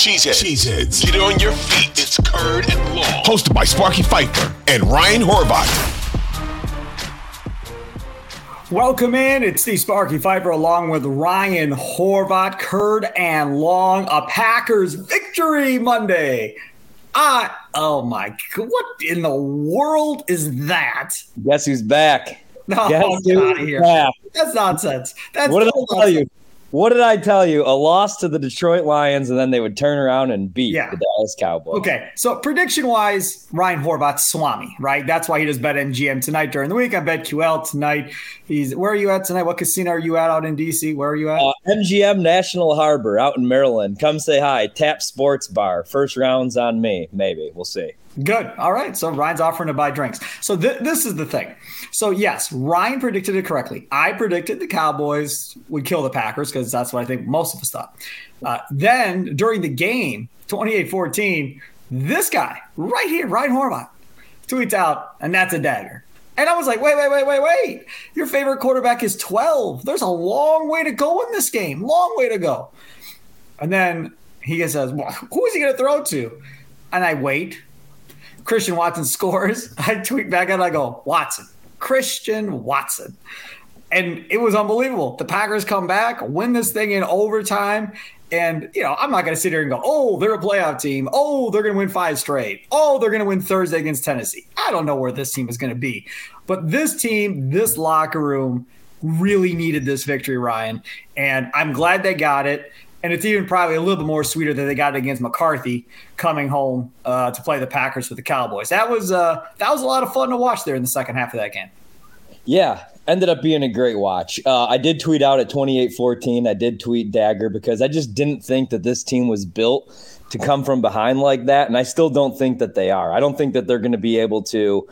Cheeseheads. Cheeseheads. Get on your feet. It's Curd and Long. Hosted by Sparky Fifer and Ryan Horvat. Welcome in. It's Steve Sparky Fifer along with Ryan Horvat, Curd and Long. A Packers victory Monday. I, oh my, what in the world is that? Guess who's back? No, oh, Guess get out of here. back? That's nonsense. That's What did total I tell you? What did I tell you? A loss to the Detroit Lions, and then they would turn around and beat Yeah. the Dallas Cowboys. Okay, so prediction wise, Ryan Horvat Swami, right? That's why he does BetMGM tonight during the week. I BetQL tonight. He's where are you at tonight? What casino are you at out in DC? Where are you at? Uh, MGM National Harbor out in Maryland. Come say hi. Tap Sports Bar. First round's on me. Maybe we'll see. Good. All right. So Ryan's offering to buy drinks. So th- this is the thing. So yes, Ryan predicted it correctly. I predicted the Cowboys would kill the Packers because that's what I think most of us thought. Uh, then during the game, 28-14, this guy right here, Ryan Horvat, tweets out, and that's a dagger. And I was like, wait, wait, wait, wait, wait. Your favorite quarterback is 12. There's a long way to go in this game. Long way to go. And then he says, well, who is he going to throw to? And I wait. Christian Watson scores. I tweet back and I go, Watson, Christian Watson. And it was unbelievable. The Packers come back, win this thing in overtime. And, you know, I'm not going to sit here and go, oh, they're a playoff team. Oh, they're going to win five straight. Oh, they're going to win Thursday against Tennessee. I don't know where this team is going to be. But this team, this locker room really needed this victory, Ryan. And I'm glad they got it. And it's even probably a little bit more sweeter that they got it against McCarthy coming home uh, to play the Packers with the Cowboys. That was uh, that was a lot of fun to watch there in the second half of that game. Yeah, ended up being a great watch. Uh, I did tweet out at 28-14. I did tweet dagger because I just didn't think that this team was built to come from behind like that, and I still don't think that they are. I don't think that they're going to be able to.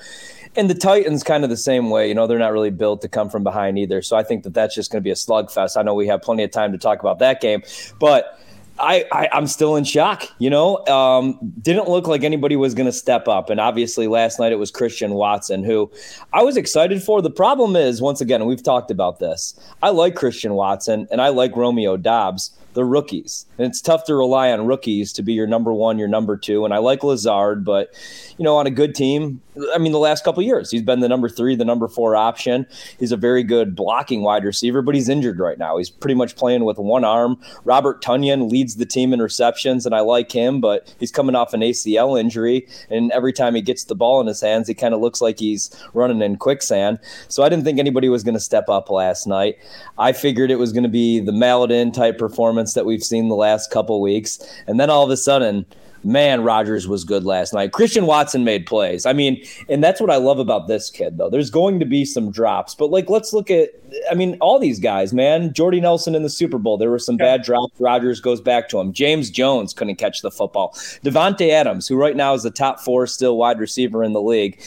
And the Titans kind of the same way, you know, they're not really built to come from behind either. So I think that that's just going to be a slugfest. I know we have plenty of time to talk about that game, but I, I I'm still in shock. You know, um, didn't look like anybody was going to step up, and obviously last night it was Christian Watson who I was excited for. The problem is, once again, we've talked about this. I like Christian Watson and I like Romeo Doubs. They're rookies, and it's tough to rely on rookies to be your number one, your number two. And I like Lazard, but you know, on a good team, I mean, the last couple years, he's been the number three, the number four option. He's a very good blocking wide receiver, but he's injured right now. He's pretty much playing with one arm. Robert Tonyan leads the team in receptions, and I like him, but he's coming off an ACL injury, and every time he gets the ball in his hands, he kind of looks like he's running in quicksand. So I didn't think anybody was going to step up last night. I figured it was going to be the Maladin type performance that we've seen the last couple weeks, and then all of a sudden man, Rodgers was good last night. Christian Watson made plays. I mean, and that's what I love about this kid, though. There's going to be some drops, but like, let's look at, I mean, all these guys, man. Jordy Nelson in the Super Bowl, there were some bad drops. Rodgers goes back to him. James Jones couldn't catch the football. Davante Adams, who right now is the top four still wide receiver in the league,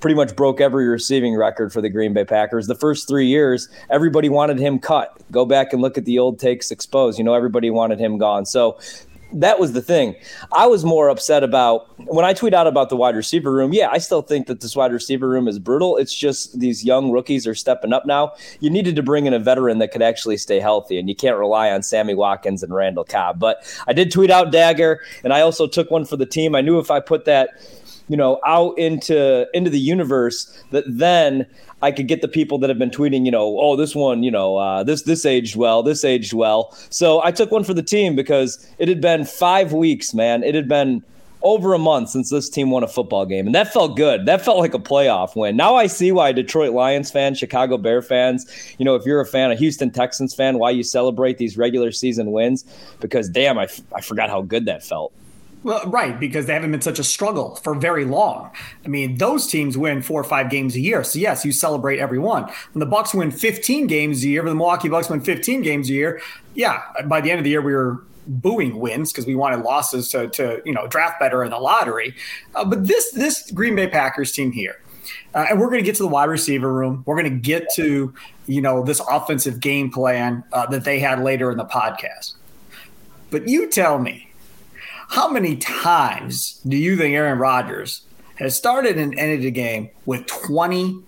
pretty much broke every receiving record for the Green Bay Packers. The first three years, everybody wanted him cut. Go back and look at the old takes exposed. You know, everybody wanted him gone. So, that was the thing. I was more upset about when I tweet out about the wide receiver room. Yeah, I still think that this wide receiver room is brutal. It's just these young rookies are stepping up now. You needed to bring in a veteran that could actually stay healthy, and you can't rely on Sammy Watkins and Randall Cobb. But I did tweet out Dagger, and I also took one for the team. I knew if I put that you know out into into the universe that then I could get the people that have been tweeting, you know, oh, this one, you know, uh, this this aged well, this aged well. So I took one for the team because it had been five weeks, man. It had been over a month since this team won a football game, and that felt good. That felt like a playoff win. Now I see why Detroit Lions fans, Chicago Bear fans, you know, if you're a fan, a Houston Texans fan, why you celebrate these regular season wins because damn, I, f- I forgot how good that felt. Well, right, because they haven't been such a struggle for very long. I mean, those teams win four or five games a year. So yes, you celebrate every one. When the Bucks win 15 games a year, when the Milwaukee Bucks win 15 games a year, yeah, by the end of the year we were booing wins because we wanted losses to, to you know draft better in the lottery. Uh, but this this Green Bay Packers team here, uh, and we're going to get to the wide receiver room. We're going to get to you know this offensive game plan uh, that they had later in the podcast. But you tell me, how many times do you think Aaron Rodgers has started and ended a game with 20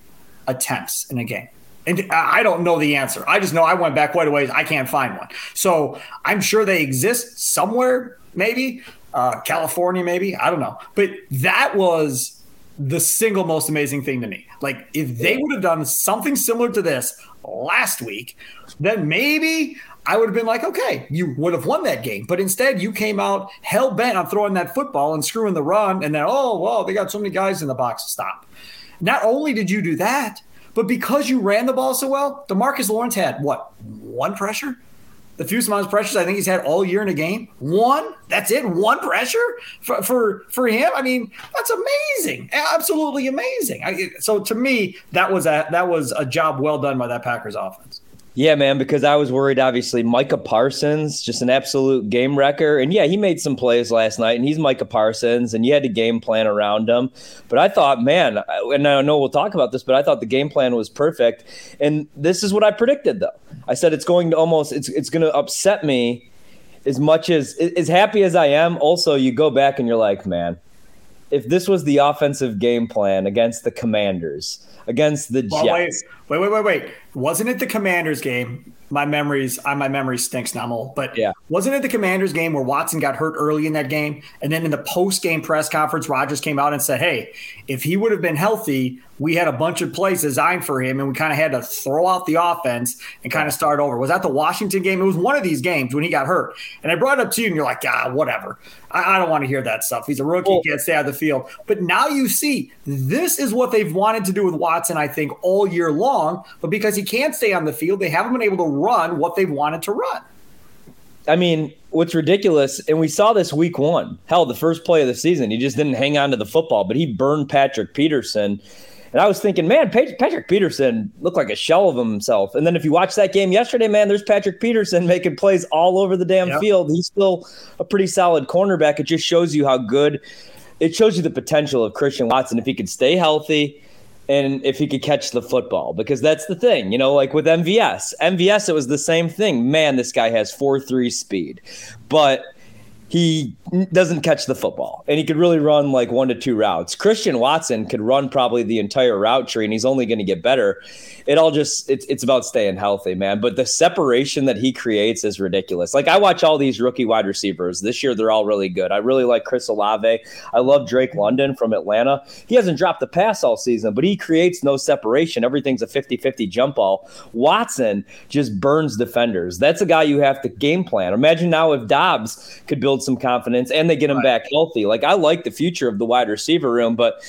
attempts in a game? And I don't know the answer. I just know I went back quite a ways. I can't find one. So I'm sure they exist somewhere, maybe uh, California, maybe. I don't know. But that was the single most amazing thing to me. Like, if they would have done something similar to this last week, then maybe I would have been like, okay, you would have won that game. But instead, you came out hell bent on throwing that football and screwing the run. And then, oh, well, they got so many guys in the box to stop. Not only did you do that, but because you ran the ball so well, Demarcus Lawrence had what one pressure? The fewest amount of pressures I think he's had all year in a game. One. That's it. One pressure for for, for him. I mean, that's amazing. Absolutely amazing. I, so to me, that was a that was a job well done by that Packers offense. Yeah, man, because I was worried, obviously. Micah Parsons, just an absolute game wrecker. And yeah, he made some plays last night, and he's Micah Parsons, and you had to game plan around him. But I thought, man, and I know we'll talk about this, but I thought the game plan was perfect. And this is what I predicted, though. I said it's going to almost, it's, it's going to upset me as much as, as happy as I am. Also, you go back and you're like, man, if this was the offensive game plan against the Commanders, against the Jets. Wait, wait, wait, wait. Wasn't it the Commanders game? My memories, uh, my memory stinks now. But yeah, wasn't it the Commanders game where Watson got hurt early in that game, and then in the post game press conference, Rodgers came out and said, "Hey, if he would have been healthy, we had a bunch of plays designed for him, and we kind of had to throw out the offense and kind of start over." Was that the Washington game? It was one of these games when he got hurt, and I brought it up to you, and you're like, "Ah, whatever." I, I don't want to hear that stuff. He's a rookie, well, can't stay out of the field. But now you see, this is what they've wanted to do with Watson, I think, all year long. But because he can't stay on the field, they haven't been able to run what they've wanted to run. I mean, what's ridiculous, and we saw this week one. Hell, the first play of the season, he just didn't hang on to the football, but he burned Patrick Peterson. And I was thinking, man, Patrick Peterson looked like a shell of himself. And then if you watch that game yesterday, man, there's Patrick Peterson making plays all over the damn yep. field. He's still a pretty solid cornerback. It just shows you how good it shows you the potential of Christian Watson if he could stay healthy and if he could catch the football because that's the thing you know like with mvs mvs it was the same thing. Man this guy has 4-3 speed. But he doesn't catch the football and he could really run like one to two routes. Christian Watson could run probably the entire route tree and he's only going to get better. It all just it's it's about staying healthy, man. But the separation that he creates is ridiculous. Like I watch all these rookie wide receivers. This year they're all really good. I really like Chris Olave. I love Drake London from Atlanta. He hasn't dropped the pass all season, but he creates no separation. Everything's a 50-50 jump ball. Watson just burns defenders. That's a guy you have to game plan. Imagine now if Doubs could build some confidence and they get him right. back healthy. Like I like the future of the wide receiver room, but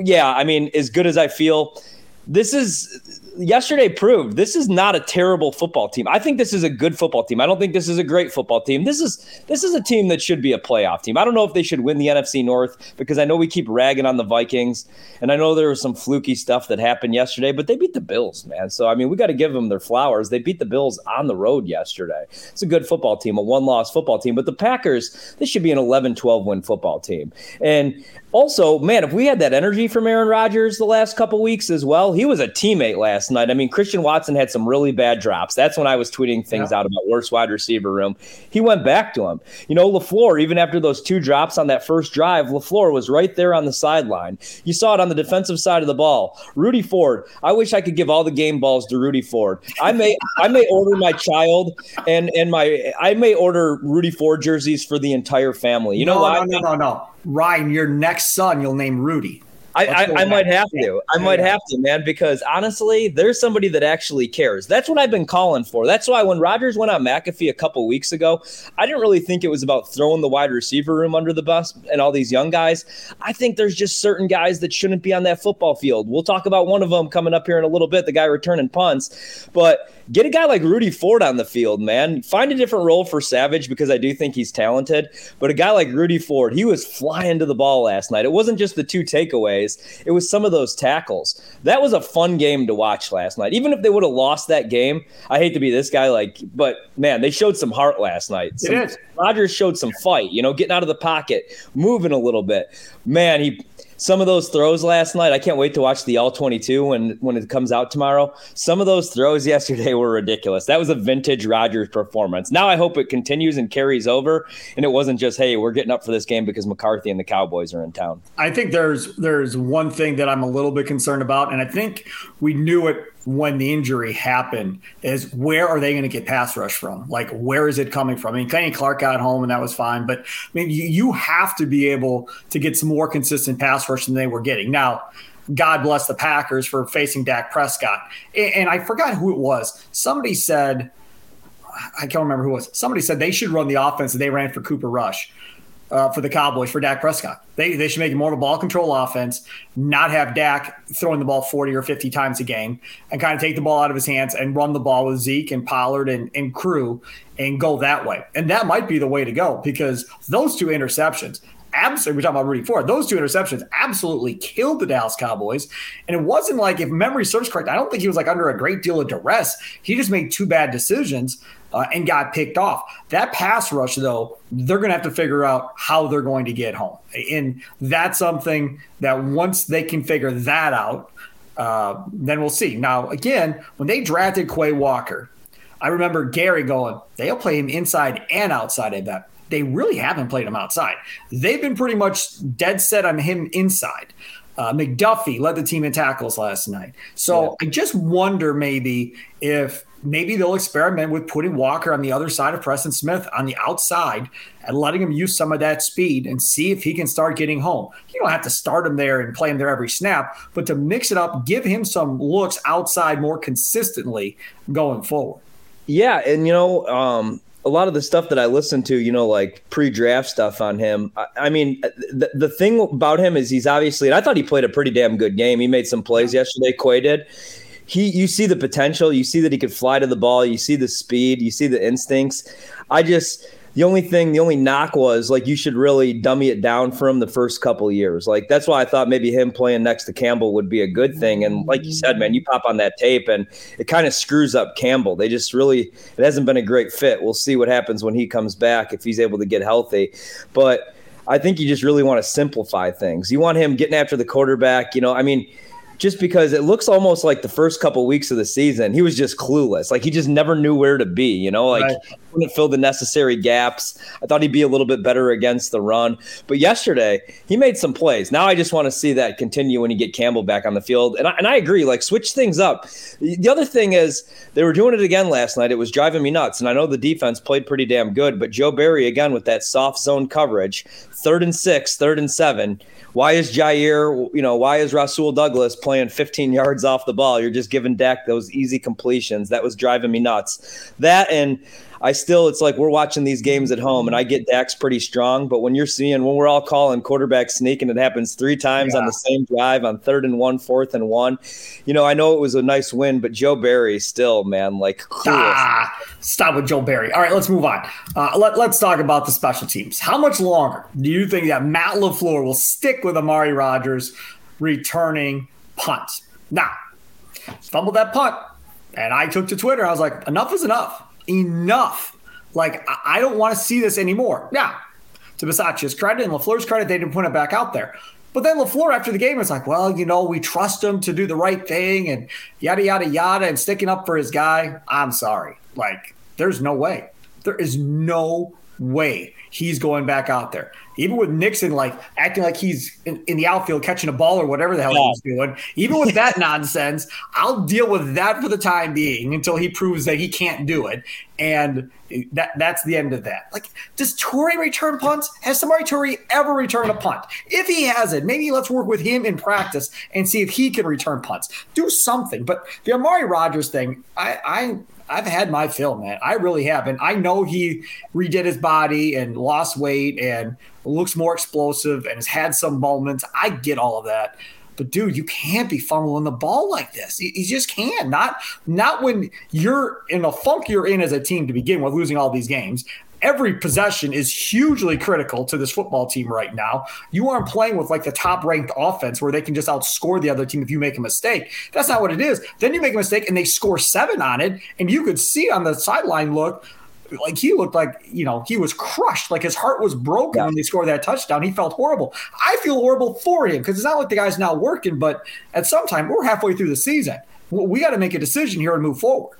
yeah, I mean, as good as I feel, this is yesterday proved this is not a terrible football team. I think this is a good football team. I don't think this is a great football team. This is this is a team that should be a playoff team. I don't know if they should win the NFC North because I know we keep ragging on the Vikings and I know there was some fluky stuff that happened yesterday, but they beat the Bills, man. So I mean, we got to give them their flowers. They beat the Bills on the road yesterday. It's a good football team, a one-loss football team, but the Packers, this should be an 11-12 win football team. And also, man, if we had that energy from Aaron Rodgers the last couple weeks as well, he was a teammate last night. I mean, Christian Watson had some really bad drops. That's when I was tweeting things yeah. out about worst wide receiver room. He went back to him. You know, LaFleur, even after those two drops on that first drive, LaFleur was right there on the sideline. You saw it on the defensive side of the ball. Rudy Ford, I wish I could give all the game balls to Rudy Ford. I may I may order my child and and my I may order Rudy Ford jerseys for the entire family. You know no, why? No, no, no, no. Ryan, your next son, you'll name Rudy. I, I, I, might have to. I might have to, man, because honestly, there's somebody that actually cares. That's what I've been calling for. That's why when Rodgers went on McAfee a couple weeks ago, I didn't really think it was about throwing the wide receiver room under the bus and all these young guys. I think there's just certain guys that shouldn't be on that football field. We'll talk about one of them coming up here in a little bit, the guy returning punts. But get a guy like Rudy Ford on the field, man. Find a different role for Savage because I do think he's talented. But a guy like Rudy Ford, he was flying to the ball last night. It wasn't just the two takeaways, it was some of those tackles. That was a fun game to watch last night. Even if they would have lost that game, I hate to be this guy, like, but man, they showed some heart last night. Some, it is. Rodgers showed some fight, you know, getting out of the pocket, moving a little bit. Man, he some of those throws last night, I can't wait to watch the all 22 when when it comes out tomorrow. Some of those throws yesterday were ridiculous. That was a vintage Rodgers performance. Now I hope it continues and carries over and it wasn't just hey, we're getting up for this game because McCarthy and the Cowboys are in town. I think there's there's one thing that I'm a little bit concerned about and I think we knew it when the injury happened is where are they going to get pass rush from? Like, where is it coming from? I mean, Kenny Clark got home and that was fine, but I mean, you, you have to be able to get some more consistent pass rush than they were getting. Now, God bless the Packers for facing Dak Prescott. And, and I forgot who it was. Somebody said, I can't remember who it was. Somebody said they should run the offense that they ran for Cooper Rush uh, for the Cowboys for Dak Prescott. They, they should make it more of a ball control offense, not have Dak throwing the ball 40 or 50 times a game, and kind of take the ball out of his hands and run the ball with Zeke and Pollard and, and crew and go that way. And that might be the way to go because those two interceptions, absolutely, we're talking about Rudy Ford. Those two interceptions absolutely killed the Dallas Cowboys. And it wasn't like, if memory serves correct, I don't think he was like under a great deal of duress. He just made two bad decisions uh, and got picked off. That pass rush, though, they're going to have to figure out how they're going to get home. And that's something that once they can figure that out, uh, then we'll see. Now, again, when they drafted Quay Walker, I remember Gary going, they'll play him inside and outside, I bet. They really haven't played him outside. They've been pretty much dead set on him inside. Uh, McDuffie led the team in tackles last night. So yeah. I just wonder maybe if maybe they'll experiment with putting Walker on the other side of Preston Smith on the outside and letting him use some of that speed and see if he can start getting home. You don't have to start him there and play him there every snap, but to mix it up, give him some looks outside more consistently going forward. Yeah, and you know, um, a lot of the stuff that I listen to, you know, like pre-draft stuff on him. I, I mean, the, the thing about him is he's obviously, and I thought he played a pretty damn good game. He made some plays yesterday. Quay did he you see the potential, you see that he could fly to the ball, you see the speed, you see the instincts. I just the only thing, the only knock was like you should really dummy it down for him the first couple years. Like that's why I thought maybe him playing next to Campbell would be a good thing. And like you said, man, you pop on that tape and it kind of screws up Campbell. They just really it hasn't been a great fit. We'll see what happens when he comes back if he's able to get healthy. But I think you just really want to simplify things. You want him getting after the quarterback. You know, I mean, just because it looks almost like the first couple weeks of the season, he was just clueless. Like he just never knew where to be, you know, like right. Couldn't fill the necessary gaps. I thought he'd be a little bit better against the run. But yesterday, he made some plays. Now I just want to see that continue when you get Campbell back on the field. And I, and I agree, like switch things up. The other thing is they were doing it again last night. It was driving me nuts. And I know the defense played pretty damn good, but Joe Barry again with that soft zone coverage, third and six, third and seven why is Jaire, you know, why is Rasul Douglas playing 15 yards off the ball? You're just giving Dak those easy completions. That was driving me nuts. That and I still, it's like we're watching these games at home, and I get Dak's pretty strong. But when you're seeing, when we're all calling quarterback sneak, and it happens three times yeah. on the same drive on third and one, fourth and one, you know, I know it was a nice win, but Joe Barry still, man, like, ah, stop with Joe Barry. All right, let's move on. Uh, let, let's talk about the special teams. How much longer do you think that Matt LaFleur will stick with Amari Rodgers returning punts? Now, fumbled that punt, and I took to Twitter. I was like, enough is enough enough. Like, I don't want to see this anymore. Now, to Bisaccia's credit and LaFleur's credit, they didn't put it back out there. But then LaFleur, after the game, was like, well, you know, we trust him to do the right thing and yada, yada, yada, and sticking up for his guy. I'm sorry. Like, there's no way. There is no way he's going back out there. Even with Nixon like acting like he's in, in the outfield catching a ball or whatever the hell yeah. he's doing, even with that nonsense, I'll deal with that for the time being until he proves that he can't do it. And that that's the end of that. Like, does Toure return punts? Has Samori Toure ever returned a punt? If he hasn't, maybe let's work with him in practice and see if he can return punts. Do something. But the Amari Rodgers thing, I, I I've had my fill, man. I really have. And I know he redid his body and lost weight and looks more explosive and has had some moments. I get all of that. But dude, you can't be fumbling the ball like this. You, you, just can't. Not not when you're in a funk you're in as a team to begin with, losing all these games, every possession is hugely critical to this football team right now. You aren't playing with like the top ranked offense where they can just outscore the other team if you make a mistake. That's not what it is. Then you make a mistake and they score seven on it, and you could see on the sideline look like he looked like you know he was crushed. Like his heart was broken yeah. when they scored that touchdown. He felt horrible. I feel horrible for him because it's not like the guy's not working but at some time we're halfway through the season. We got to make a decision here and move forward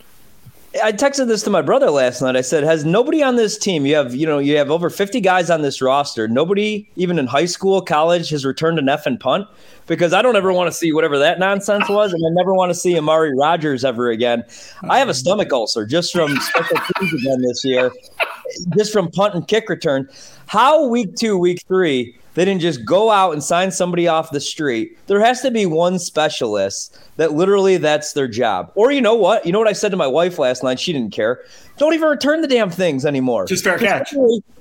I texted this to my brother last night. I said, "Has nobody on this team? You have, you know, you have over 50 guys on this roster. Nobody, even in high school, college, has returned an F and punt because I don't ever want to see whatever that nonsense was, and I never want to see Amari Rodgers ever again. I have a stomach ulcer just from special teams again this year, just from punt and kick return. How week two, week three, they didn't just go out and sign somebody off the street. There has to be one specialist that literally that's their job. Or you know what? You know what I said to my wife last night? She didn't care. Don't even return the damn things anymore. Just fair catch.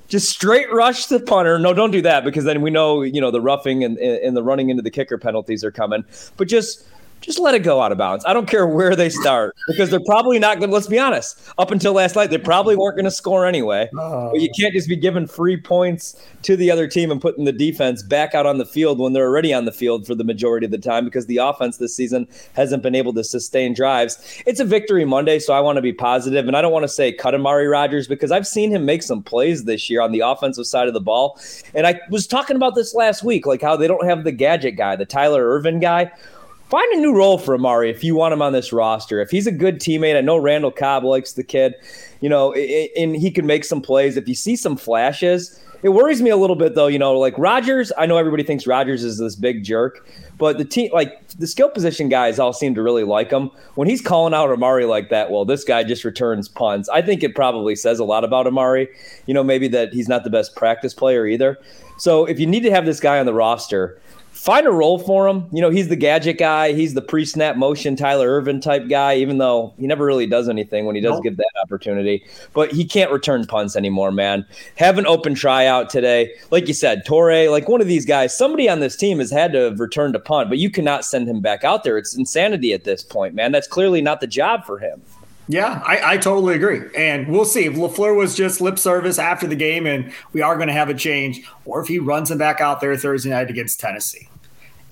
Just straight rush the punter. No, don't do that because then we know, you know, the roughing and, and the running into the kicker penalties are coming. But just just let it go out of bounds. I don't care where they start because they're probably not going to, let's be honest, up until last night, they probably weren't going to score anyway. Oh. But you oh. can't just be giving free points to the other team and putting the defense back out on the field when they're already on the field for the majority of the time because the offense this season hasn't been able to sustain drives. It's a victory Monday, so I want to be positive, and I don't want to say cut Amari Rodgers because I've seen him make some plays this year on the offensive side of the ball. And I was talking about this last week, like how they don't have the gadget guy, the Tyler Ervin guy find a new role for Amari if you want him on this roster. If he's a good teammate, I know Randall Cobb likes the kid, you know, and he can make some plays. If you see some flashes, it worries me a little bit though. You know, like Rodgers, I know everybody thinks Rodgers is this big jerk, but the team, like the skill position guys, all seem to really like him. When he's calling out Amari like that, well, this guy just returns punts. I think it probably says a lot about Amari. You know, maybe that he's not the best practice player either. So if you need to have this guy on the roster, find a role for him. You know, he's the gadget guy. He's the pre-snap motion Tyler Ervin type guy, even though he never really does anything when he does nope. get that opportunity. But he can't return punts anymore, man. Have an open tryout today. Like you said, Toure, like one of these guys, somebody on this team has had to have returned a punt, but you cannot send him back out there. It's insanity at this point, man. That's clearly not the job for him. Yeah, I, I, totally agree. And we'll see if LaFleur was just lip service after the game and we are going to have a change, or if he runs him back out there Thursday night against Tennessee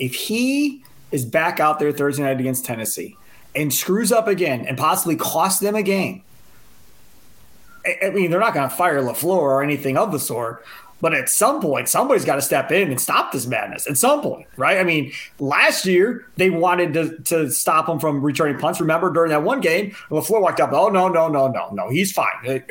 if he is back out there Thursday night against Tennessee and screws up again and possibly costs them a game, I mean, they're not going to fire LaFleur or anything of the sort, but at some point, somebody's got to step in and stop this madness. At some point, right? I mean, last year they wanted to, to stop him from returning punts. Remember during that one game, Lafleur walked up. Oh no, no, no, no, no, he's fine.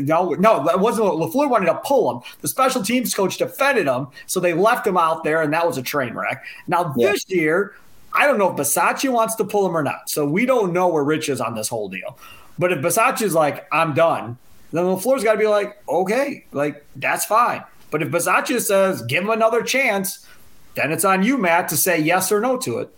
No, no, that wasn't. Lafleur wanted to pull him. The special teams coach defended him, so they left him out there, and that was a train wreck. Now yeah. this year, I don't know if Bisaccia wants to pull him or not. So we don't know where Rich is on this whole deal. But if is like, I'm done then LaFleur's got to be like, okay, like that's fine. But if Bisaccia says, give him another chance, then it's on you, Matt, to say yes or no to it.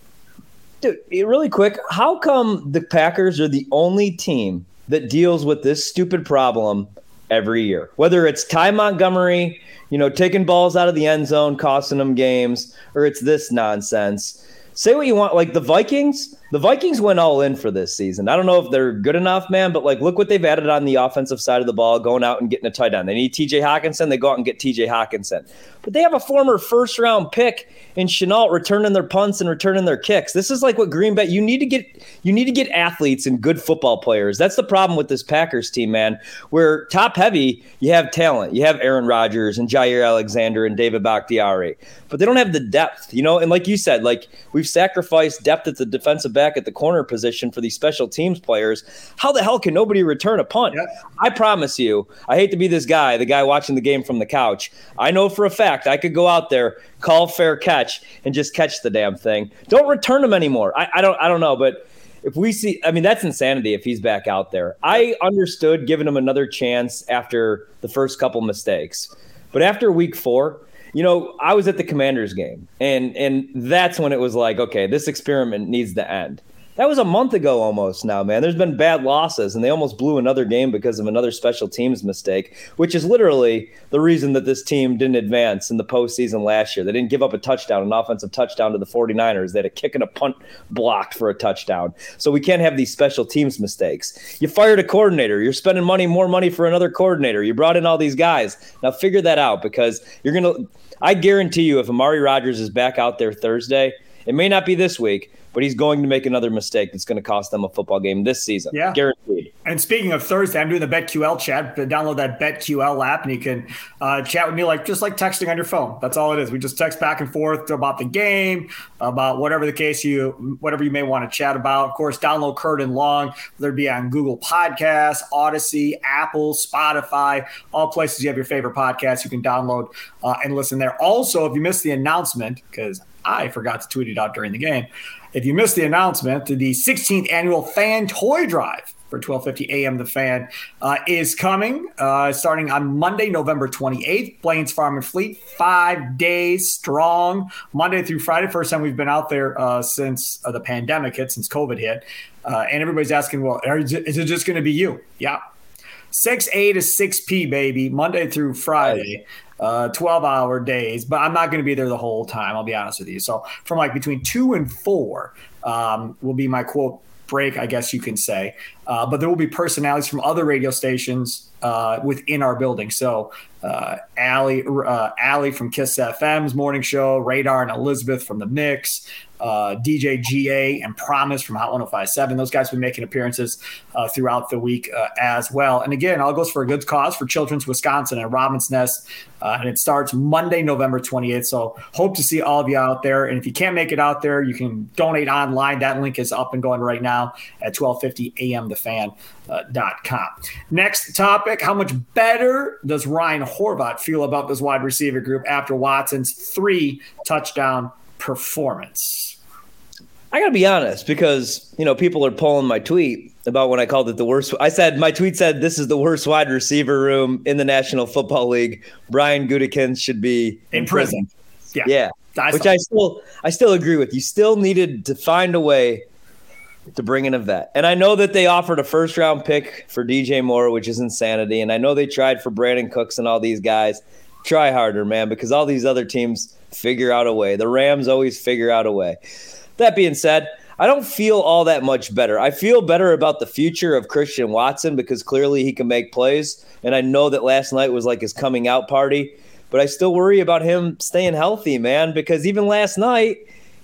Dude, eh, really quick, how come the Packers are the only team that deals with this stupid problem every year? Whether it's Ty Montgomery, you know, taking balls out of the end zone, costing them games, or it's this nonsense. Say what you want. Like the Vikings, the Vikings went all in for this season. I don't know if they're good enough, man, but like look what they've added on the offensive side of the ball, going out and getting a tight end. They need TJ Hockenson. they go out and get TJ Hockenson. But they have a former first round pick in Shenault returning their punts and returning their kicks. This is like what Green Bay you need to get you need to get athletes and good football players. That's the problem with this Packers team, man. Where top heavy, you have talent. You have Aaron Rodgers and Jaire Alexander and David Bakhtiari. But they don't have the depth, you know, and like you said, like we've sacrificed depth at the defensive back back at the corner position for these special teams players. How the hell can nobody return a punt? Yep. I promise you, I hate to be this guy, the guy watching the game from the couch. I know for a fact I could go out there, call fair catch, and just catch the damn thing. Don't return them anymore. I, I don't I don't know, but if we see I mean that's insanity if he's back out there. I understood giving him another chance after the first couple mistakes. But after week 4, you know, I was at the Commanders game, and and that's when it was like, okay, this experiment needs to end. That was a month ago almost now, man. There's been bad losses, and they almost blew another game because of another special teams mistake, which is literally the reason that this team didn't advance in the postseason last year. They didn't give up a touchdown, an offensive touchdown to the 49ers. They had a kick and a punt blocked for a touchdown. So we can't have these special teams mistakes. You fired a coordinator. You're spending money, more money for another coordinator. You brought in all these guys. Now figure that out because you're going to, I guarantee you, if Amari Rodgers is back out there Thursday, it may not be this week, but he's going to make another mistake that's going to cost them a football game this season. Yeah. Guaranteed. And speaking of Thursday, I'm doing the BetQL chat. Download that BetQL app, and you can uh, chat with me like just like texting on your phone. That's all it is. We just text back and forth about the game, about whatever the case you, whatever you may want to chat about. Of course, download Curd and Long, whether it be on Google Podcasts, Audacy, Apple, Spotify, all places you have your favorite podcasts. You can download uh, and listen there. Also, if you missed the announcement, because I forgot to tweet it out during the game. If you missed the announcement, the 16th annual Fan Toy Drive for 12:50 a.m. The Fan uh, is coming, uh, starting on Monday, November 28th. Blain's Farm and Fleet, five days strong, Monday through Friday. First time we've been out there uh, since uh, the pandemic hit, since COVID hit, uh, and everybody's asking, well, is it just going to be you? Yeah. 6 A to 6 P, baby, Monday through Friday uh, 12 hour days, but I'm not going to be there the whole time. I'll be honest with you. So from like between two and four um, will be my quote break, I guess you can say. Uh, but there will be personalities from other radio stations uh, within our building. So uh, Allie, uh, Allie from Kiss FM's morning show, Radar and Elizabeth from the Mix, uh, DJ GA and Promise from Hot 1057. Those guys have been making appearances uh, throughout the week uh, as well. And again, all goes for a good cause for Children's Wisconsin and Robin's Nest. Uh, and it starts Monday, November 28th. So hope to see all of you out there. And if you can't make it out there, you can donate online. That link is up and going right now at 1250 a.m. thefan.com. Uh, Next topic How much better does Ryan Horvat feel about this wide receiver group after Watson's three touchdown performance? I got to be honest because, you know, people are pulling my tweet about when I called it the worst. I said, my tweet said, this is the worst wide receiver room in the National Football League. Brian Gutekunst should be in, in prison. prison. Yeah. Yeah. I Which I still, I still agree with. You still needed to find a way to bring in a vet. And I know that they offered a first round pick for DJ Moore, which is insanity. And I know they tried for Brandin Cooks and all these guys. Try harder, man, because all these other teams figure out a way. The Rams always figure out a way. That being said, I don't feel all that much better. I feel better about the future of Christian Watson because clearly he can make plays. And I know that last night was like his coming out party, but I still worry about him staying healthy, man, because even last night,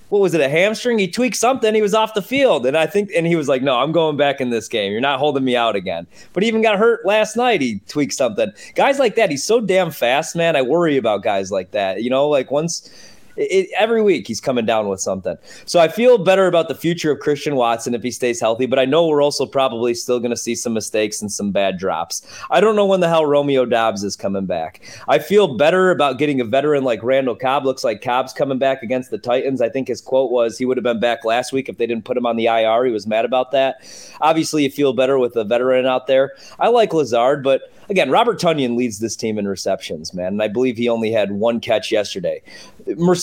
what was it, a hamstring? He tweaked something. He was off the field. And I think, and he was like, no, I'm going back in this game. You're not holding me out again. But he even got hurt last night. He tweaked something. Guys like that, he's so damn fast, man. I worry about guys like that. You know, like once it, every week he's coming down with something. So I feel better about the future of Christian Watson if he stays healthy, but I know we're also probably still going to see some mistakes and some bad drops. I don't know when the hell Romeo Doubs is coming back. I feel better about getting a veteran like Randall Cobb. Looks like Cobb's coming back against the Titans. I think his quote was he would have been back last week if they didn't put him on the IR. He was mad about that. Obviously, you feel better with a veteran out there. I like Lazard, but again, Robert Tonyan leads this team in receptions, man. And I believe he only had one catch yesterday.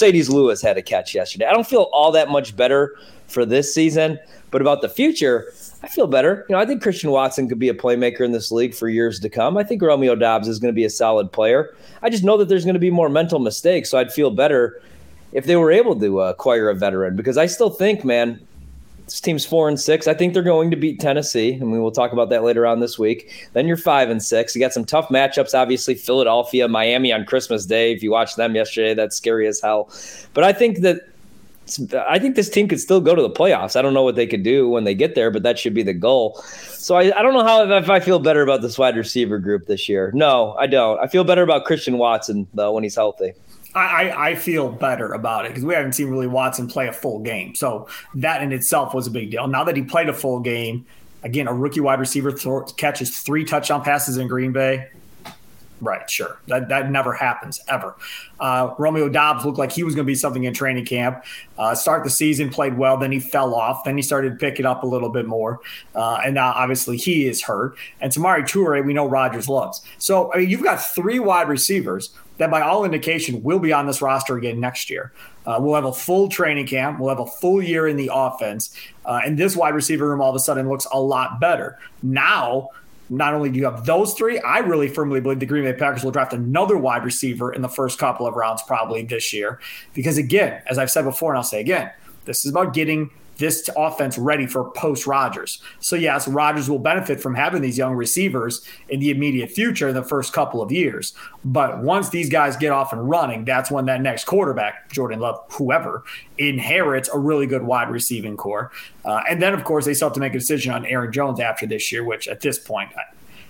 Marcedes Lewis had a catch yesterday. I don't feel all that much better for this season, but about the future, I feel better. You know, I think Christian Watson could be a playmaker in this league for years to come. I think Romeo Doubs is going to be a solid player. I just know that there's going to be more mental mistakes, so I'd feel better if they were able to uh, acquire a veteran because I still think, man, this team's four and six. I think they're going to beat Tennessee, and we will talk about that later on this week. Then you're five and six. You got some tough matchups, obviously. Philadelphia, Miami on Christmas Day. If you watched them yesterday, that's scary as hell. But I think that I think this team could still go to the playoffs. I don't know what they could do when they get there, but that should be the goal. So I, I don't know how if I feel better about this wide receiver group this year. No, I don't. I feel better about Christian Watson though when he's healthy. I, I feel better about it because we haven't seen really Watson play a full game. So that in itself was a big deal. Now that he played a full game, again, a rookie wide receiver th- catches three touchdown passes in Green Bay. Right, sure. That that never happens ever. Uh, Romeo Doubs looked like he was going to be something in training camp. Uh, start the season, played well, then he fell off. Then he started picking up a little bit more, uh, and now obviously he is hurt. And Samori Toure, we know Rodgers loves. So I mean, you've got three wide receivers that, by all indication, will be on this roster again next year. Uh, we'll have a full training camp. We'll have a full year in the offense, uh, and this wide receiver room all of a sudden looks a lot better now not only do you have those three, I really firmly believe the Green Bay Packers will draft another wide receiver in the first couple of rounds, probably this year. Because again, as I've said before, and I'll say again, this is about getting this offense ready for post Rodgers. So, yes, Rodgers will benefit from having these young receivers in the immediate future in the first couple of years. But once these guys get off and running, that's when that next quarterback, Jordan Love, whoever, inherits a really good wide receiving core. Uh, and then, of course, they still have to make a decision on Aaron Jones after this year, which at this point, I,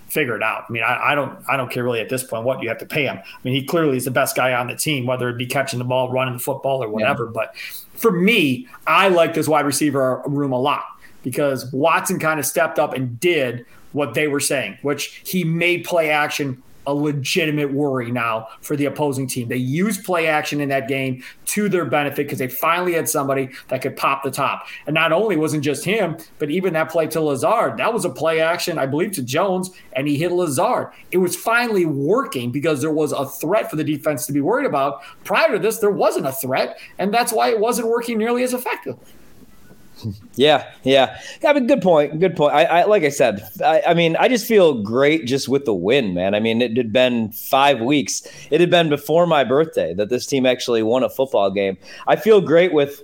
figure it out. I mean, I, I, don't I don't care really at this point what you have to pay him. I mean, he clearly is the best guy on the team, whether it be catching the ball, running the football, or whatever. Yeah. But for me, I like this wide receiver room a lot because Watson kind of stepped up and did what they were saying, which he made play action a legitimate worry now for the opposing team. They used play action in that game to their benefit because they finally had somebody that could pop the top. And not only wasn't just him, but even that play to Lazard, that was a play action, I believe, to Jones, and he hit Lazard. It was finally working because there was a threat for the defense to be worried about. Prior to this, there wasn't a threat, and that's why it wasn't working nearly as effectively. Yeah, yeah. I mean, good point. Good point. I, I like I said, I, I, mean, I just feel great just with the win, man. I mean, it had been five weeks. It had been before my birthday that this team actually won a football game. I feel great with.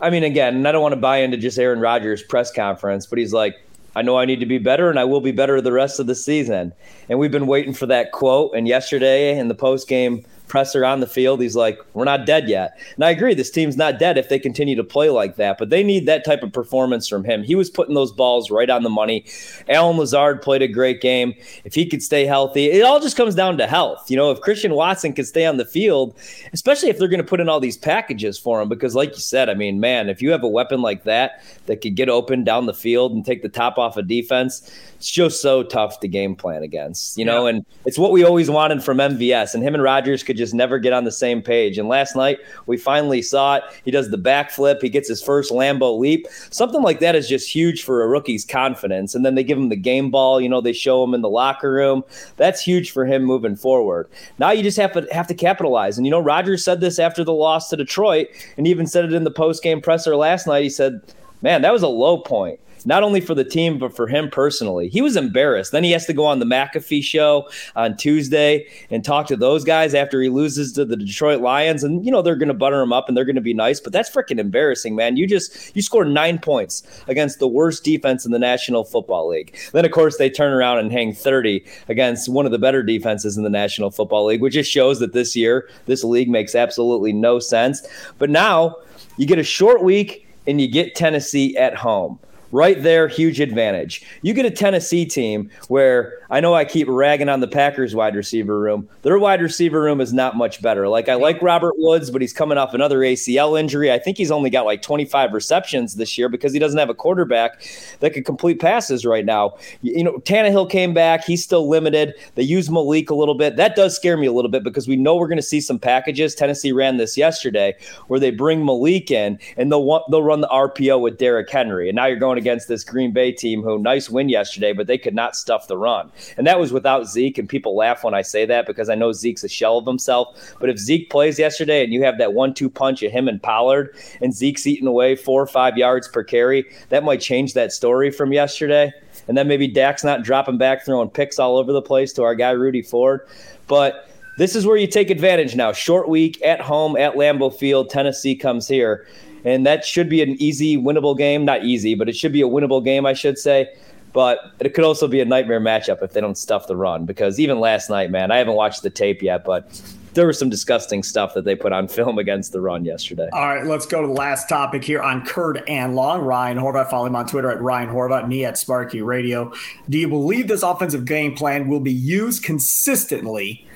I mean, again, I don't want to buy into just Aaron Rodgers' press conference, but he's like, I know I need to be better, and I will be better the rest of the season. And we've been waiting for that quote. And yesterday in the post game presser on the field, he's like, "We're not dead yet." And I agree, this team's not dead if they continue to play like that. But they need that type of performance from him. He was putting those balls right on the money. Allen Lazard played a great game. If he could stay healthy, it all just comes down to health. You know, if Christian Watson could stay on the field, especially if they're going to put in all these packages for him, because like you said, I mean, man, if you have a weapon like that that could get open down the field and take the top off of defense it's just so tough to game plan against, you know, yeah. and it's what we always wanted from MVS. And him and Rodgers could just never get on the same page. And last night we finally saw it. He does the backflip, he gets his first Lambeau leap. Something like that is just huge for a rookie's confidence. And then they give him the game ball, you know, they show him in the locker room. That's huge for him moving forward. Now you just have to have to capitalize. And you know, Rodgers said this after the loss to Detroit, and even said it in the post game presser last night. He said, Man, that was a low point not only for the team, but for him personally. He was embarrassed. Then he has to go on the McAfee show on Tuesday and talk to those guys after he loses to the Detroit Lions. And, you know, they're going to butter him up and they're going to be nice, but that's freaking embarrassing, man. You just, you scored nine points against the worst defense in the National Football League. Then, of course, they turn around and hang 30 against one of the better defenses in the National Football League, which just shows that this year, this league makes absolutely no sense. But now you get a short week and you get Tennessee at home right there, huge advantage. You get a Tennessee team where I know I keep ragging on the Packers wide receiver room. Their wide receiver room is not much better. Like I like Robert Woods, but he's coming off another ACL injury. I think he's only got like 25 receptions this year because he doesn't have a quarterback that could complete passes right now. You know, Tannehill came back. He's still limited. They use Malik a little bit. That does scare me a little bit because we know we're going to see some packages. Tennessee ran this yesterday where they bring Malik in and they'll they'll run the RPO with Derrick Henry. And now you're going against this Green Bay team who nice win yesterday, but they could not stuff the run. And that was without Zeke. And people laugh when I say that because I know Zeke's a shell of himself. But if Zeke plays yesterday and you have that one two punch of him and Pollard and Zeke's eating away four or five yards per carry, that might change that story from yesterday. And then maybe Dak's not dropping back, throwing picks all over the place to our guy, Rudy Ford. But this is where you take advantage now. Short week at home at Lambeau Field. Tennessee comes here and that should be an easy, winnable game. Not easy, but it should be a winnable game, I should say. But it could also be a nightmare matchup if they don't stuff the run. Because even last night, man, I haven't watched the tape yet, but there was some disgusting stuff that they put on film against the run yesterday. All right, let's go to the last topic here on Curd and Long. Ryan Horvat, follow him on Twitter at Ryan Horvat, me at Sparky Radio. Do you believe this offensive game plan will be used consistently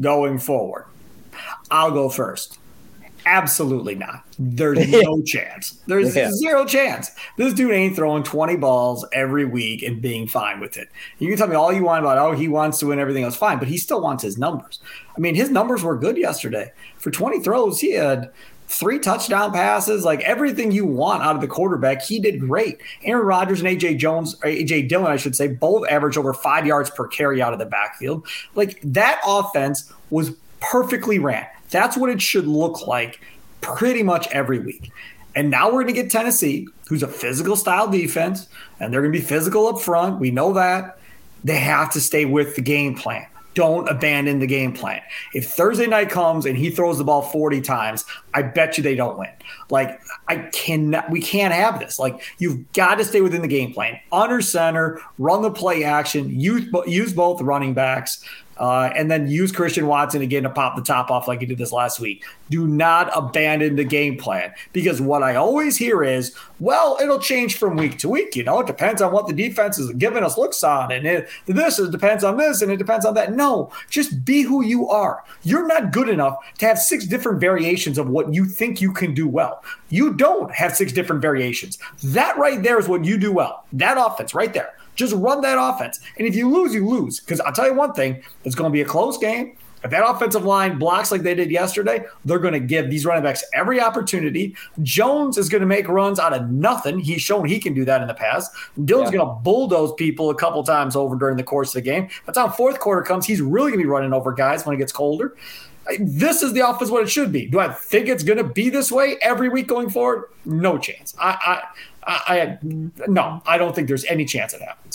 going forward? I'll go first. Absolutely not. There's no chance. There's yeah. zero chance. This dude ain't throwing 20 balls every week and being fine with it. You can tell me all you want about, oh, he wants to win everything else, fine, but he still wants his numbers. I mean, his numbers were good yesterday. For 20 throws, he had three touchdown passes, like everything you want out of the quarterback. He did great. Aaron Rodgers and AJ Jones, AJ Dillon, I should say, both averaged over five yards per carry out of the backfield. Like that offense was perfectly ran. That's what it should look like pretty much every week. And now we're going to get Tennessee, who's a physical style defense, and they're going to be physical up front. We know that. They have to stay with the game plan. don't abandon the game plan. If Thursday night comes and he throws the ball 40 times, I bet you they don't win. Like I cannot we can't have this. Like you've got to stay within the game plan. Under center, run the play action, use use both running backs. Uh, and then use Christian Watson again to pop the top off like he did this last week. Do not abandon the game plan because what I always hear is, well, it'll change from week to week. You know, it depends on what the defense is giving us looks on, and it, this it depends on this, and it depends on that. No, just be who you are. You're not good enough to have six different variations of what you think you can do well. You don't have six different variations. That right there is what you do well. That offense right there. Just run that offense. And if you lose, you lose. Because I'll tell you one thing, it's going to be a close game. If that offensive line blocks like they did yesterday, they're going to give these running backs every opportunity. Jones is going to make runs out of nothing. He's shown he can do that in the past. Dillon's yeah. going to bulldoze people a couple times over during the course of the game. By the time fourth quarter comes, he's really going to be running over guys when it gets colder. This is the offense what it should be. Do I think it's going to be this way every week going forward? No chance. I, I, I, no, I don't think there's any chance it happens.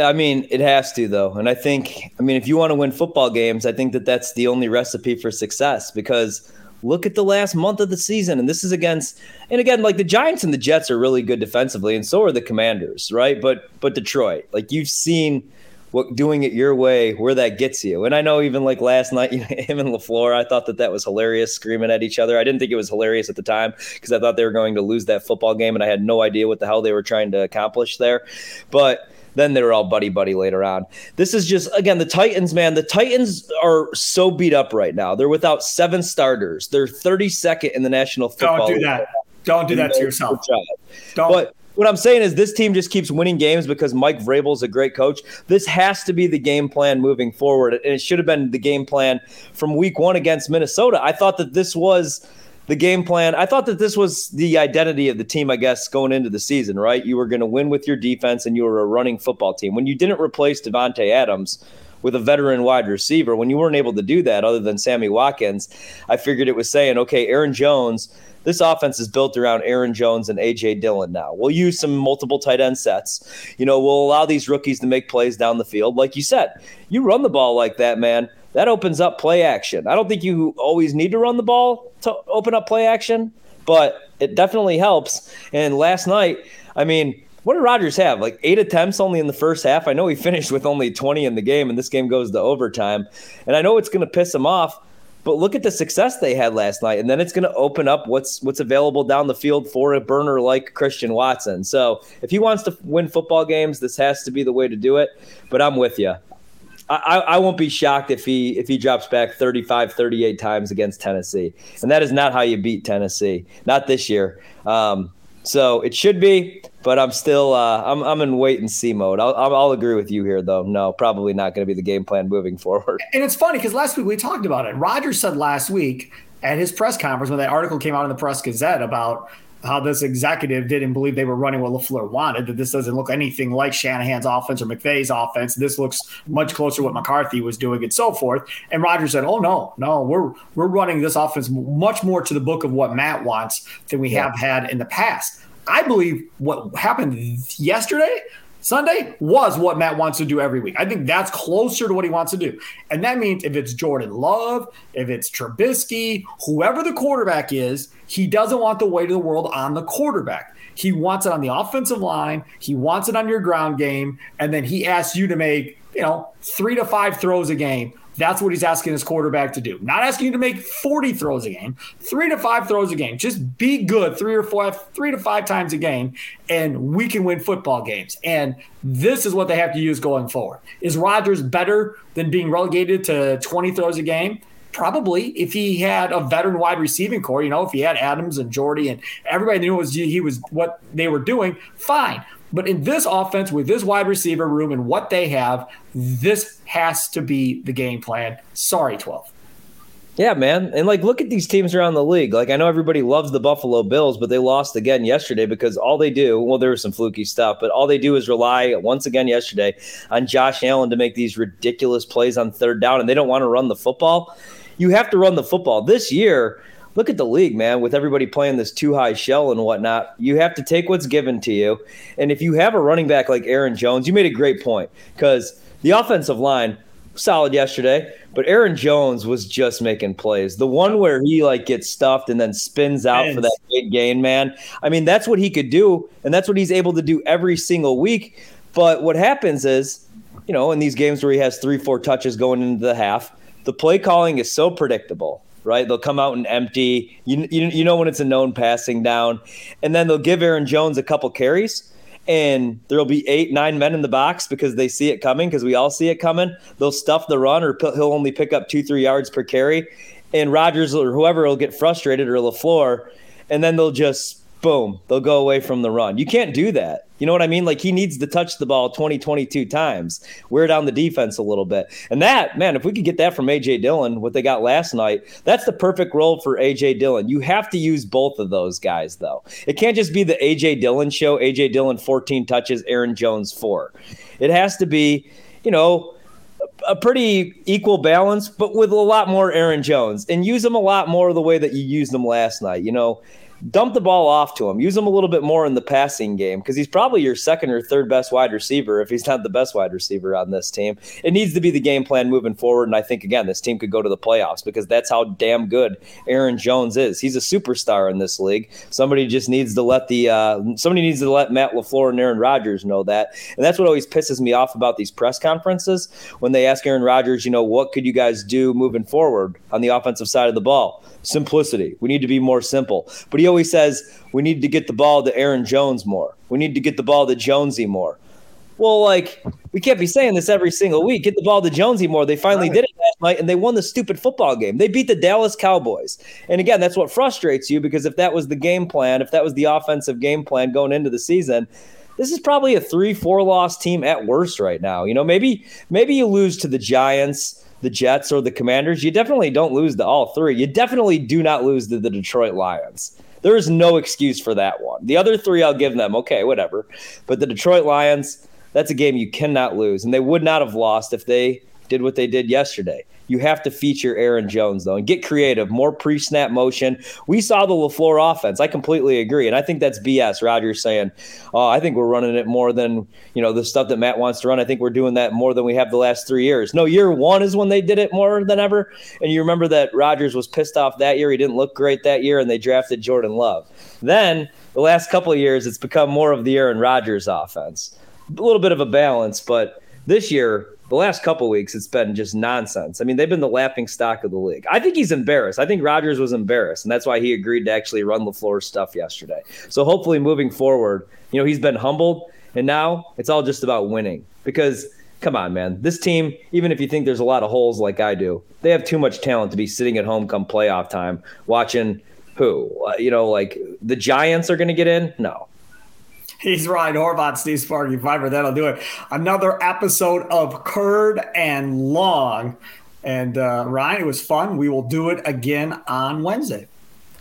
I mean, it has to though, and I think, I mean, if you want to win football games, I think that that's the only recipe for success because look at the last month of the season, and this is against, and again, like the Giants and the Jets are really good defensively, and so are the Commanders, right? But but Detroit, like you've seen what doing it your way, where that gets you. And I know even like last night, you know, him and LaFleur, I thought that that was hilarious, screaming at each other. I didn't think it was hilarious at the time because I thought they were going to lose that football game, and I had no idea what the hell they were trying to accomplish there. But then they were all buddy buddy later on. This is just again the Titans, man. The Titans are so beat up right now. They're without seven starters. They're 32nd in the National Football. Don't do that. Don't do that to yourself. Don't. But what I'm saying is this team just keeps winning games because Mike Vrabel's a great coach. This has to be the game plan moving forward, and it should have been the game plan from Week One against Minnesota. I thought that this was the game plan. I thought that this was the identity of the team, I guess, going into the season, right? You were going to win with your defense and you were a running football team. When you didn't replace Davante Adams with a veteran wide receiver, when you weren't able to do that other than Sammy Watkins, I figured it was saying, okay, Aaron Jones – this offense is built around Aaron Jones and AJ Dillon now. We'll use some multiple tight end sets. You know, we'll allow these rookies to make plays down the field. Like you said, you run the ball like that, man. That opens up play action. I don't think you always need to run the ball to open up play action, but it definitely helps. And last night, I mean, what did Rodgers have? Like eight attempts only in the first half. I know he finished with only 20 in the game, and this game goes to overtime. And I know it's going to piss him off. But look at the success they had last night, and then it's going to open up what's what's available down the field for a burner like Christian Watson. So if he wants to win football games, this has to be the way to do it. But I'm with you. I, I won't be shocked if he if he drops back 35, 38 times against Tennessee, and that is not how you beat Tennessee. Not this year. Um, so it should be, but I'm still uh, I'm I'm in wait and see mode. I'll I'll agree with you here though. No, probably not going to be the game plan moving forward. And it's funny because last week we talked about it. Rodgers said last week at his press conference when that article came out in the Press Gazette about how this executive didn't believe they were running what LaFleur wanted, that this doesn't look anything like Shanahan's offense or McVay's offense. This looks much closer to what McCarthy was doing and so forth. And Rodgers said, Oh no, no, we're we're running this offense much more to the book of what Matt wants than we yeah. have had in the past. I believe what happened yesterday, Sunday, was what Matt wants to do every week. I think that's closer to what he wants to do. And that means if it's Jordan Love, if it's Trubisky, whoever the quarterback is, he doesn't want the weight of the world on the quarterback. He wants it on the offensive line, he wants it on your ground game, and then he asks you to make, you know, three to five throws a game that's what he's asking his quarterback to do. Not asking you to make 40 throws a game, three to five throws a game. Just be good three or four, three to five times a game, and we can win football games. And this is what they have to use going forward. Is Rodgers better than being relegated to 20 throws a game? Probably, if he had a veteran wide receiving core, you know, if he had Adams and Jordy and everybody knew was he was what they were doing, fine. But in this offense, with this wide receiver room and what they have, this has to be the game plan. Sorry, 12. Yeah, man. And like, look at these teams around the league. Like, I know everybody loves the Buffalo Bills, but they lost again yesterday because all they do, well, there was some fluky stuff, but all they do is rely once again yesterday on Josh Allen to make these ridiculous plays on third down, and they don't want to run the football. You have to run the football. This year, look at the league, man, with everybody playing this two high shell and whatnot. You have to take what's given to you. And if you have a running back like Aaron Jones, you made a great point because the offensive line, solid yesterday, but Aaron Jones was just making plays. The one where he like gets stuffed and then spins out for that big gain, man. I mean, that's what he could do, and that's what he's able to do every single week. But what happens is, you know, in these games where he has three, four touches going into the half, the play calling is so predictable right? They'll come out and empty. You, you, you know when it's a known passing down. And then they'll give Aaron Jones a couple carries and there'll be eight, nine men in the box because they see it coming because we all see it coming. They'll stuff the run, or he'll only pick up two, three yards per carry, and Rodgers or whoever will get frustrated or LaFleur, and then they'll just boom, they'll go away from the run. You can't do that. You know what I mean? Like he needs to touch the ball 20, 22 times, wear down the defense a little bit. And that, man, if we could get that from AJ Dillon, what they got last night, that's the perfect role for AJ Dillon. You have to use both of those guys, though. It can't just be the AJ Dillon show, AJ Dillon 14 touches, Aaron Jones 4. It has to be, you know, a pretty equal balance, but with a lot more Aaron Jones and use them a lot more the way that you used them last night. You know, dump the ball off to him. Use him a little bit more in the passing game because he's probably your second or third best wide receiver if he's not the best wide receiver on this team. It needs to be the game plan moving forward. And I think, again, this team could go to the playoffs because that's how damn good Aaron Jones is. He's a superstar in this league. Somebody just needs to let the uh, somebody needs to let Matt LaFleur and Aaron Rodgers know that. And that's what always pisses me off about these press conferences when they ask Aaron Rodgers, you know, what could you guys do moving forward on the offensive side of the ball? Simplicity. We need to be more simple. But he always says we need to get the ball to Aaron Jones more. We need to get the ball to Jonesy more. Well, like we can't be saying this every single week. Get the ball to Jonesy more. They finally right. did it last night, and they won the stupid football game. They beat the Dallas Cowboys. And again, that's what frustrates you because if that was the game plan, if that was the offensive game plan going into the season, this is probably a three, four loss team at worst right now. You know, maybe maybe you lose to the Giants the Jets or the Commanders, you definitely don't lose to all three. You definitely do not lose to the Detroit Lions. There is no excuse for that one. The other three, I'll give them. Okay, whatever. But the Detroit Lions, that's a game you cannot lose. And they would not have lost if they did what they did yesterday. You have to feature Aaron Jones though and get creative, more pre-snap motion. We saw the LaFleur offense. I completely agree, and I think that's BS. Rodgers saying, "Oh, I think we're running it more than you know the stuff that Matt wants to run. I think we're doing that more than we have the last three years." No, year one is when they did it more than ever. And you remember that Rodgers was pissed off that year. He didn't look great that year, and they drafted Jordan Love. Then the last couple of years, it's become more of the Aaron Rodgers offense. A little bit of a balance, but this year the last couple weeks it's been just nonsense. I mean, they've been the laughing stock of the league. I think he's embarrassed. I think Rodgers was embarrassed, and that's why he agreed to actually run LaFleur's stuff yesterday. So hopefully, moving forward, you know, he's been humbled, and now it's all just about winning. Because come on, man, this team, even if you think there's a lot of holes like I do, they have too much talent to be sitting at home come playoff time watching who, uh, you know, like the Giants are going to get in. No, He's Ryan Horvat, Steve Sparky Fifer. That'll do it. Another episode of Curd and Long. And uh, Ryan, it was fun. We will do it again on Wednesday.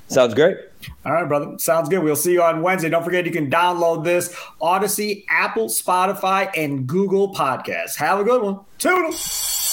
Sounds great. All right, brother. Sounds good. We'll see you on Wednesday. Don't forget you can download this Audacy, Apple, Spotify, and Google Podcasts. Have a good one. Toodles.